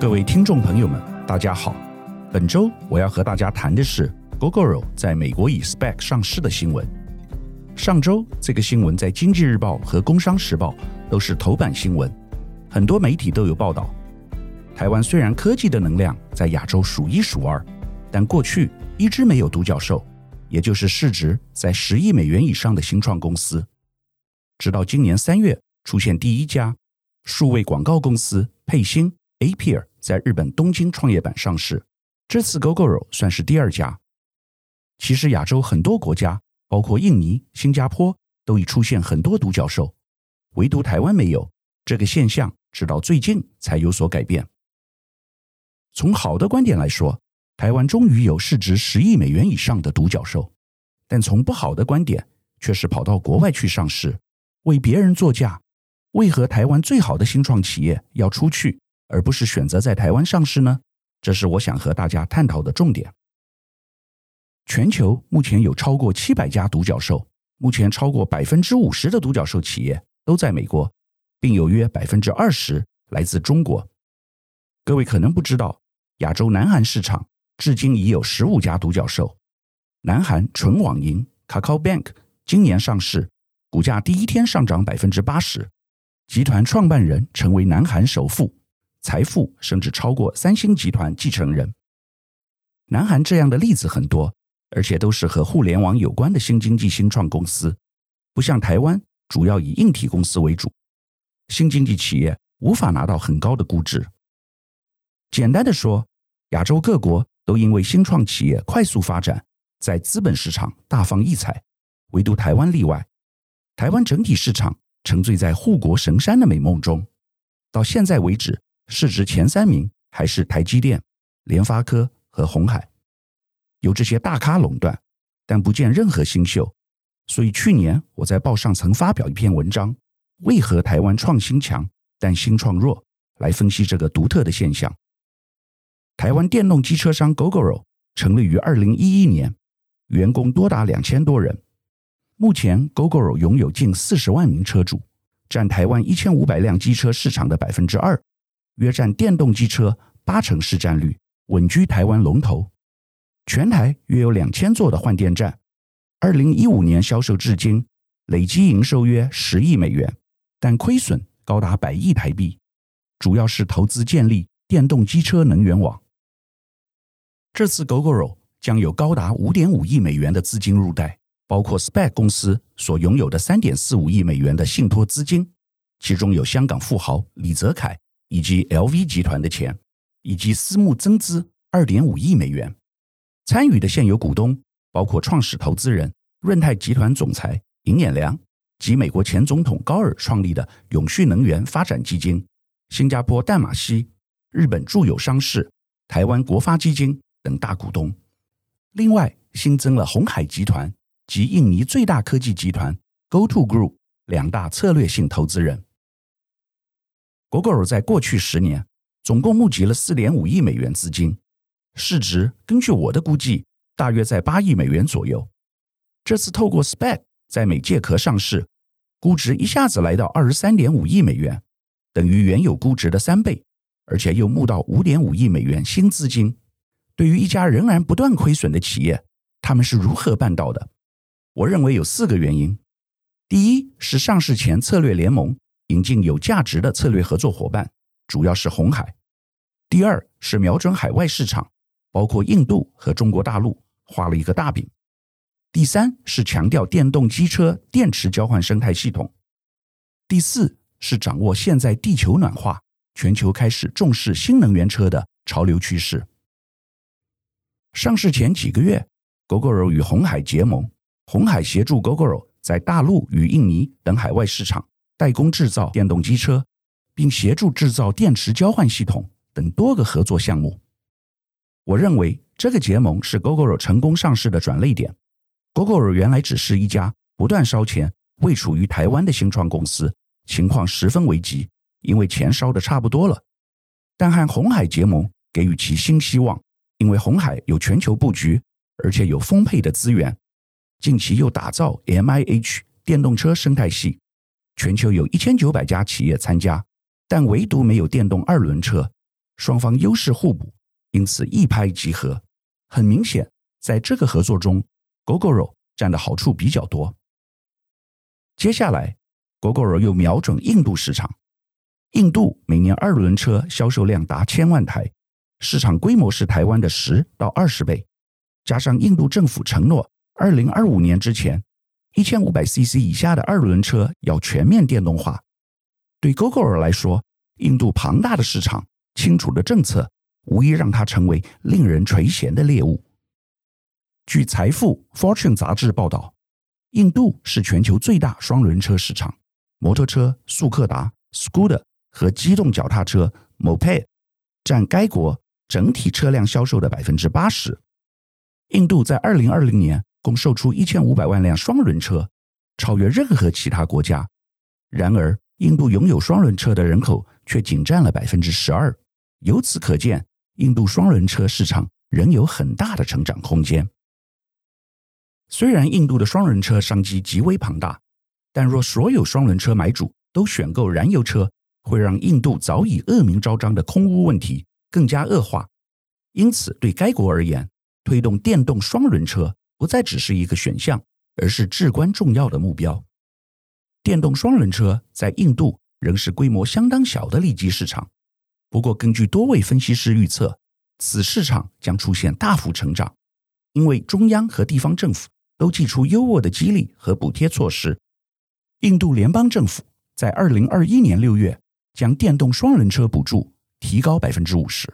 各位听众朋友们，大家好。本周我要和大家谈的是 Gogoro 在美国以 SPAC 上市的新闻。上周这个新闻在《经济日报》和《工商时报》都是头版新闻，很多媒体都有报道。台湾虽然科技的能量在亚洲数一数二，但过去一直没有独角兽，也就是市值在十亿美元以上的新创公司。直到今年三月，出现第一家数位广告公司沛星 Appear。在日本东京创业板上市，这次 Gogoro 算是第二家。其实亚洲很多国家，包括印尼、新加坡，都已出现很多独角兽，唯独台湾没有。这个现象直到最近才有所改变。从好的观点来说，台湾终于有市值十亿美元以上的独角兽；但从不好的观点，却是跑到国外去上市，为别人作嫁。为何台湾最好的新创企业要出去？而不是选择在台湾上市呢？这是我想和大家探讨的重点。全球目前有超过七百家独角兽，目前超过百分之五十的独角兽企业都在美国，并有约百分之二十来自中国。各位可能不知道，亚洲南韩市场至今已有十五家独角兽。南韩纯网银 Kakao Bank 今年上市，股价第一天上涨百分之八十，集团创办人成为南韩首富。财富甚至超过三星集团继承人。南韩这样的例子很多，而且都是和互联网有关的新经济新创公司，不像台湾主要以硬体公司为主，新经济企业无法拿到很高的估值。简单的说，亚洲各国都因为新创企业快速发展，在资本市场大放异彩，唯独台湾例外。台湾整体市场沉醉在护国神山的美梦中，到现在为止。市值前三名还是台积电、联发科和鸿海，由这些大咖垄断，但不见任何新秀。所以去年我在报上曾发表一篇文章：为何台湾创新强，但新创弱？来分析这个独特的现象。台湾电动机车商 Gogoro 成立于二零一一年，员工多达两千多人。目前 Gogoro 拥有近四十万名车主，占台湾一千五百辆机车市场的百分之二。约占电动机车八成市占率，稳居台湾龙头。全台约有两千座的换电站，二零一五年销售至今，累计营收约十亿美元，但亏损高达百亿台币，主要是投资建立电动机车能源网。这次 Gogoro 将有高达五点五亿美元的资金入袋，包括 SPAC 公司所拥有的三点四五亿美元的信托资金，其中有香港富豪李泽楷。以及 LV 集团的钱，以及私募增资二点五亿美元。参与的现有股东包括创始投资人润泰集团总裁尹衍梁及美国前总统高尔创立的永续能源发展基金、新加坡淡马锡、日本住友商事、台湾国发基金等大股东。另外，新增了鸿海集团及印尼最大科技集团 GoTo Group 两大策略性投资人。Gogoro 在过去十年总共募集了四点五亿美元资金，市值根据我的估计大约在八亿美元左右。这次透过 SPAC 在美借壳上市，估值一下子来到二十三点五亿美元，等于原有估值的三倍，而且又募到五点五亿美元新资金。对于一家仍然不断亏损的企业，他们是如何办到的？我认为有四个原因。第一是上市前策略联盟。引进有价值的策略合作伙伴，主要是红海。第二是瞄准海外市场，包括印度和中国大陆，画了一个大饼。第三是强调电动机车电池交换生态系统。第四是掌握现在地球暖化，全球开始重视新能源车的潮流趋势。上市前几个月，Gogoro 与鸿海结盟，鸿海协助 Gogoro 在大陆与印尼等海外市场。代工制造电动机车，并协助制造电池交换系统等多个合作项目。我认为这个结盟是 Gogoro 成功上市的转捩点。Gogoro 原来只是一家不断烧钱、未处于台湾的新创公司，情况十分危急，因为钱烧的差不多了。但和红海结盟，给予其新希望，因为红海有全球布局，而且有丰沛的资源，近期又打造 MIH 电动车生态系。全球有一千九百家企业参加，但唯独没有电动二轮车，双方优势互补，因此一拍即合。很明显，在这个合作中，Gogoro 占的好处比较多。接下来，Gogoro 又瞄准印度市场。印度每年二轮车销售量达千万台，市场规模是台湾的十到二十倍。加上印度政府承诺，二零二五年之前，一千五百 CC 以下的二轮车要全面电动化。对 Gogoro 来说，印度庞大的市场、清楚的政策，无疑让它成为令人垂涎的猎物。据财富 Fortune 杂志报道，印度是全球最大双轮车市场，摩托车速克达 Scooter 和机动脚踏车 Moped 占该国整体车辆销售的百分之八十。印度在二零二零年共售出一千五百万辆双轮车，超越任何其他国家。然而，印度拥有双轮车的人口却仅占了百分之十二。由此可见，印度双轮车市场仍有很大的成长空间。虽然印度的双轮车商机极为庞大，但若所有双轮车买主都选购燃油车，会让印度早已恶名昭彰的空污问题更加恶化。因此，对该国而言，推动电动双轮车不再只是一个选项，而是至关重要的目标。电动双轮车在印度仍是规模相当小的利基市场，不过根据多位分析师预测，此市场将出现大幅成长，因为中央和地方政府都祭出优渥的激励和补贴措施。印度联邦政府在二零二一年六月将电动双轮车补助提高百分之五十，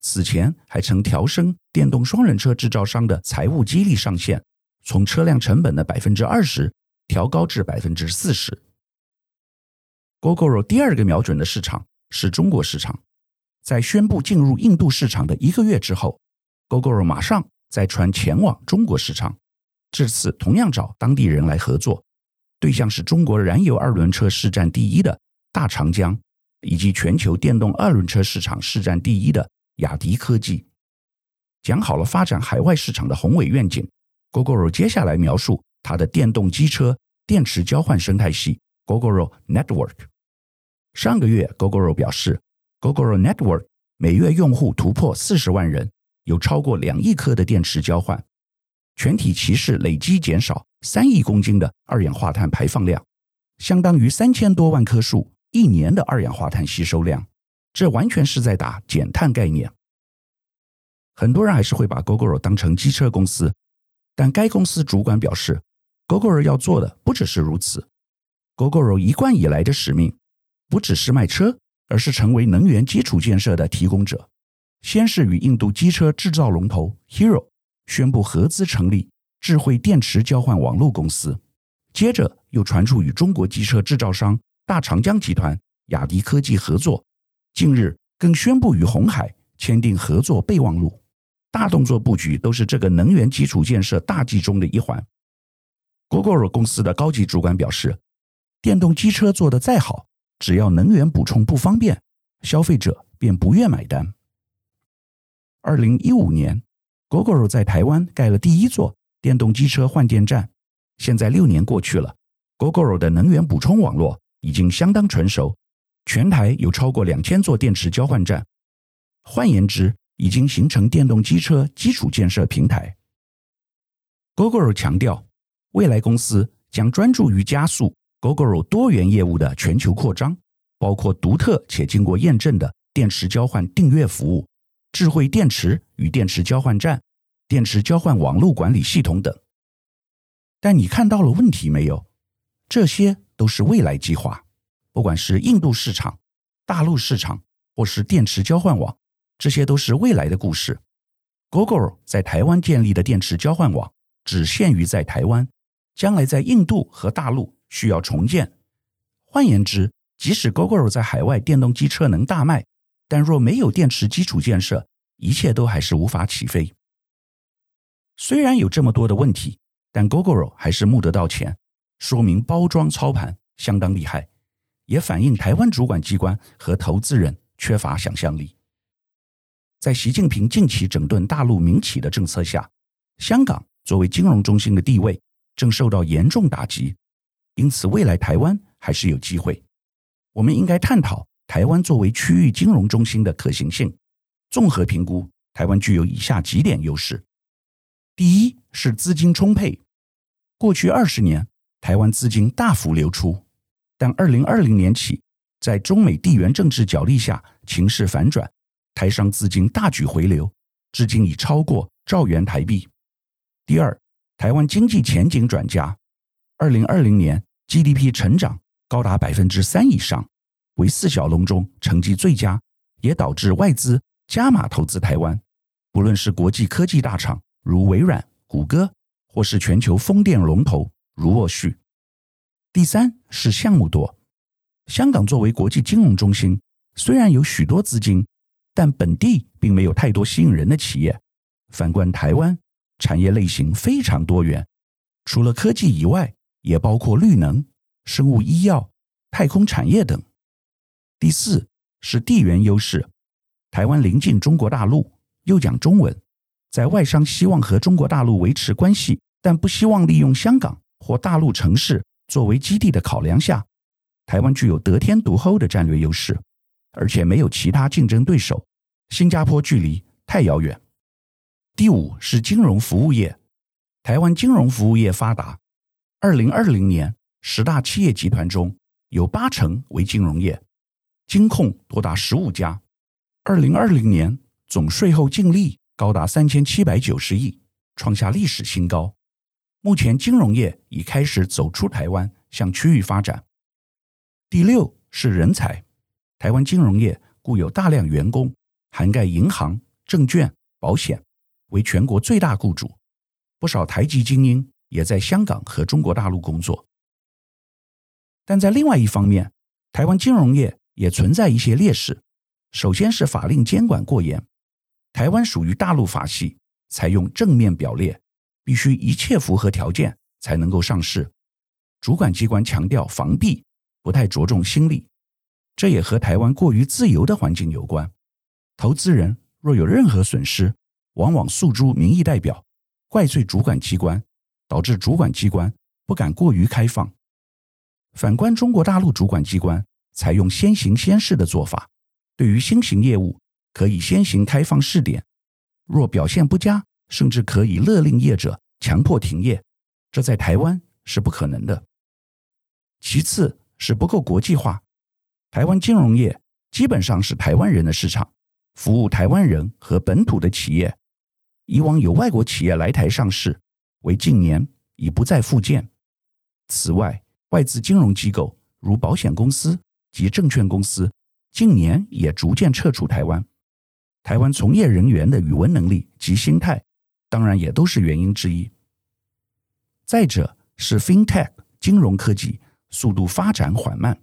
此前还曾调升电动双人车制造商的财务激励上限，从车辆成本的百分之二十调高至百分之四十。Gogoro 第二个瞄准的市场是中国市场，在宣布进入印度市场的一个月之后，Gogoro 马上再传前往中国市场，这次同样找当地人来合作。对象是中国燃油二轮车市占第一的大长江，以及全球电动二轮车市场市占第一的雅迪科技。讲好了发展海外市场的宏伟愿景，Gogoro 接下来描述它的电动机车电池交换生态系 Gogoro Network。上个月，Gogoro 表示，Gogoro Network 每月用户突破四十万人，有超过两亿颗的电池交换。全体骑士累计减少三亿公斤的二氧化碳排放量，相当于三千多万棵树一年的二氧化碳吸收量。这完全是在打减碳概念。很多人还是会把 Gogoro 当成机车公司，但该公司主管表示，Gogoro 要做的不只是如此。Gogoro 一贯以来的使命，不只是卖车，而是成为能源基础建设的提供者。先是与印度机车制造龙头 Hero。宣布合资成立智慧电池交换网络公司，接着又传出与中国机车制造商大长江集团、雅迪科技合作，近日更宣布与鸿海签订合作备忘录。大动作布局都是这个能源基础建设大计中的一环。Gogoro 公司的高级主管表示，电动机车做得再好，只要能源补充不方便，消费者便不愿买单。二零一五年。Gogoro 在台湾盖了第一座电动机车换电站，现在六年过去了，Gogoro 的能源补充网络已经相当成熟，全台有超过两千座电池交换站，换言之，已经形成电动机车基础建设平台。Gogoro 强调，未来公司将专注于加速 Gogoro 多元业务的全球扩张，包括独特且经过验证的电池交换订阅服务。智慧电池与电池交换站、电池交换网络管理系统等，但你看到了问题没有？这些都是未来计划。不管是印度市场、大陆市场，或是电池交换网，这些都是未来的故事。Gogoro 在台湾建立的电池交换网只限于在台湾，将来在印度和大陆需要重建。换言之，即使 Gogoro 在海外电动机车能大卖。但若没有电池基础建设，一切都还是无法起飞。虽然有这么多的问题，但 Gogoro 还是募得到钱，说明包装操盘相当厉害，也反映台湾主管机关和投资人缺乏想象力。在习近平近期整顿大陆民企的政策下，香港作为金融中心的地位正受到严重打击，因此未来台湾还是有机会。我们应该探讨。台湾作为区域金融中心的可行性。综合评估，台湾具有以下几点优势：第一是资金充沛，过去二十年台湾资金大幅流出，但二零二零年起，在中美地缘政治角力下，情势反转，台商资金大举回流，至今已超过兆元台币。第二，台湾经济前景转佳，二零二零年 GDP 成长高达百分之三以上，为四小龙中成绩最佳，也导致外资。加码投资台湾，不论是国际科技大厂如微软、谷歌，或是全球风电龙头如沃旭。第三是项目多，香港作为国际金融中心，虽然有许多资金，但本地并没有太多吸引人的企业。反观台湾，产业类型非常多元，除了科技以外，也包括绿能、生物医药、太空产业等。第四是地缘优势。台湾临近中国大陆，又讲中文，在外商希望和中国大陆维持关系，但不希望利用香港或大陆城市作为基地的考量下，台湾具有得天独厚的战略优势，而且没有其他竞争对手。新加坡距离太遥远。第五是金融服务业，台湾金融服务业发达。二零二零年十大企业集团中有八成为金融业，金控多达十五家。二零二零年总税后净利高达三千七百九十亿，创下历史新高。目前金融业已开始走出台湾，向区域发展。第六是人才，台湾金融业固有大量员工，涵盖银行、证券、保险，为全国最大雇主。不少台籍精英也在香港和中国大陆工作。但在另外一方面，台湾金融业也存在一些劣势。首先是法令监管过严，台湾属于大陆法系，采用正面表列，必须一切符合条件才能够上市。主管机关强调防弊，不太着重新利，这也和台湾过于自由的环境有关。投资人若有任何损失，往往诉诸民意代表，怪罪主管机关，导致主管机关不敢过于开放。反观中国大陆主管机关，采用先行先试的做法。对于新型业务，可以先行开放试点，若表现不佳，甚至可以勒令业者强迫停业，这在台湾是不可能的。其次是不够国际化，台湾金融业基本上是台湾人的市场，服务台湾人和本土的企业。以往有外国企业来台上市，为近年已不再复见。此外，外资金融机构如保险公司及证券公司。近年也逐渐撤出台湾，台湾从业人员的语文能力及心态，当然也都是原因之一。再者是 FinTech 金融科技速度发展缓慢，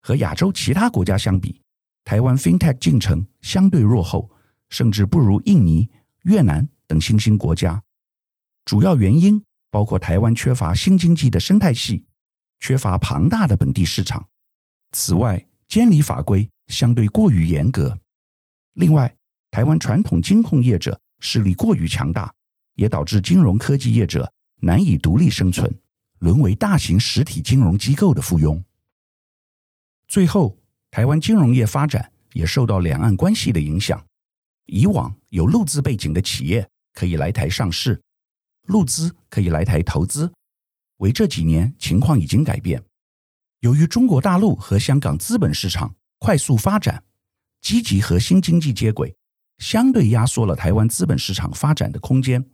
和亚洲其他国家相比，台湾 FinTech 进程相对落后，甚至不如印尼、越南等新兴国家。主要原因包括台湾缺乏新经济的生态系，缺乏庞大的本地市场。此外，监理法规。相对过于严格。另外，台湾传统金控业者势力过于强大，也导致金融科技业者难以独立生存，沦为大型实体金融机构的附庸。最后，台湾金融业发展也受到两岸关系的影响。以往有陆资背景的企业可以来台上市，陆资可以来台投资，为这几年情况已经改变。由于中国大陆和香港资本市场，快速发展，积极和新经济接轨，相对压缩了台湾资本市场发展的空间。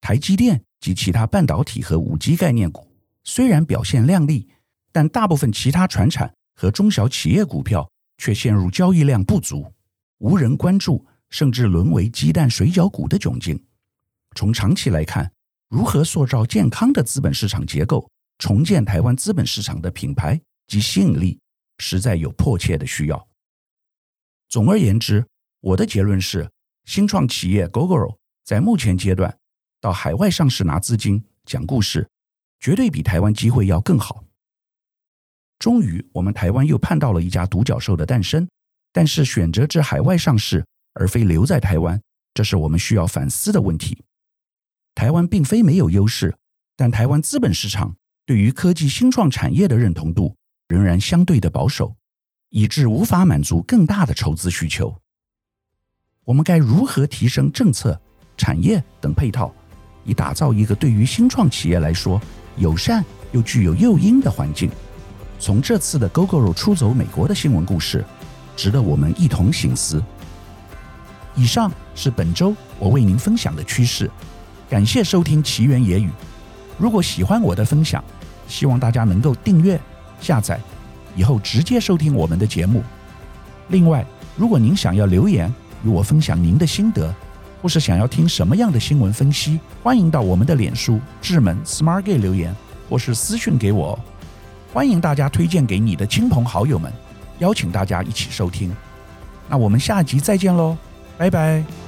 台积电及其他半导体和五 G 概念股虽然表现亮丽，但大部分其他船产和中小企业股票却陷入交易量不足、无人关注，甚至沦为鸡蛋水饺股的窘境。从长期来看，如何塑造健康的资本市场结构，重建台湾资本市场的品牌及吸引力，实在有迫切的需要。总而言之，我的结论是，新创企业 Gogoro 在目前阶段到海外上市拿资金、讲故事，绝对比台湾机会要更好。终于，我们台湾又盼到了一家独角兽的诞生，但是选择至海外上市，而非留在台湾，这是我们需要反思的问题。台湾并非没有优势，但台湾资本市场对于科技新创产业的认同度。仍然相对的保守，以致无法满足更大的筹资需求。我们该如何提升政策、产业等配套，以打造一个对于新创企业来说友善又具有诱因的环境？从这次的 Gogoro 出走美国的新闻故事，值得我们一同省思。以上是本周我为您分享的趋势，感谢收听奇缘野语。如果喜欢我的分享，希望大家能够订阅、下载，以后直接收听我们的节目。另外，如果您想要留言与我分享您的心得，或是想要听什么样的新闻分析，欢迎到我们的脸书智门 SmartGay 留言，或是私讯给我。欢迎大家推荐给你的亲朋好友们，邀请大家一起收听。那我们下集再见喽，拜拜。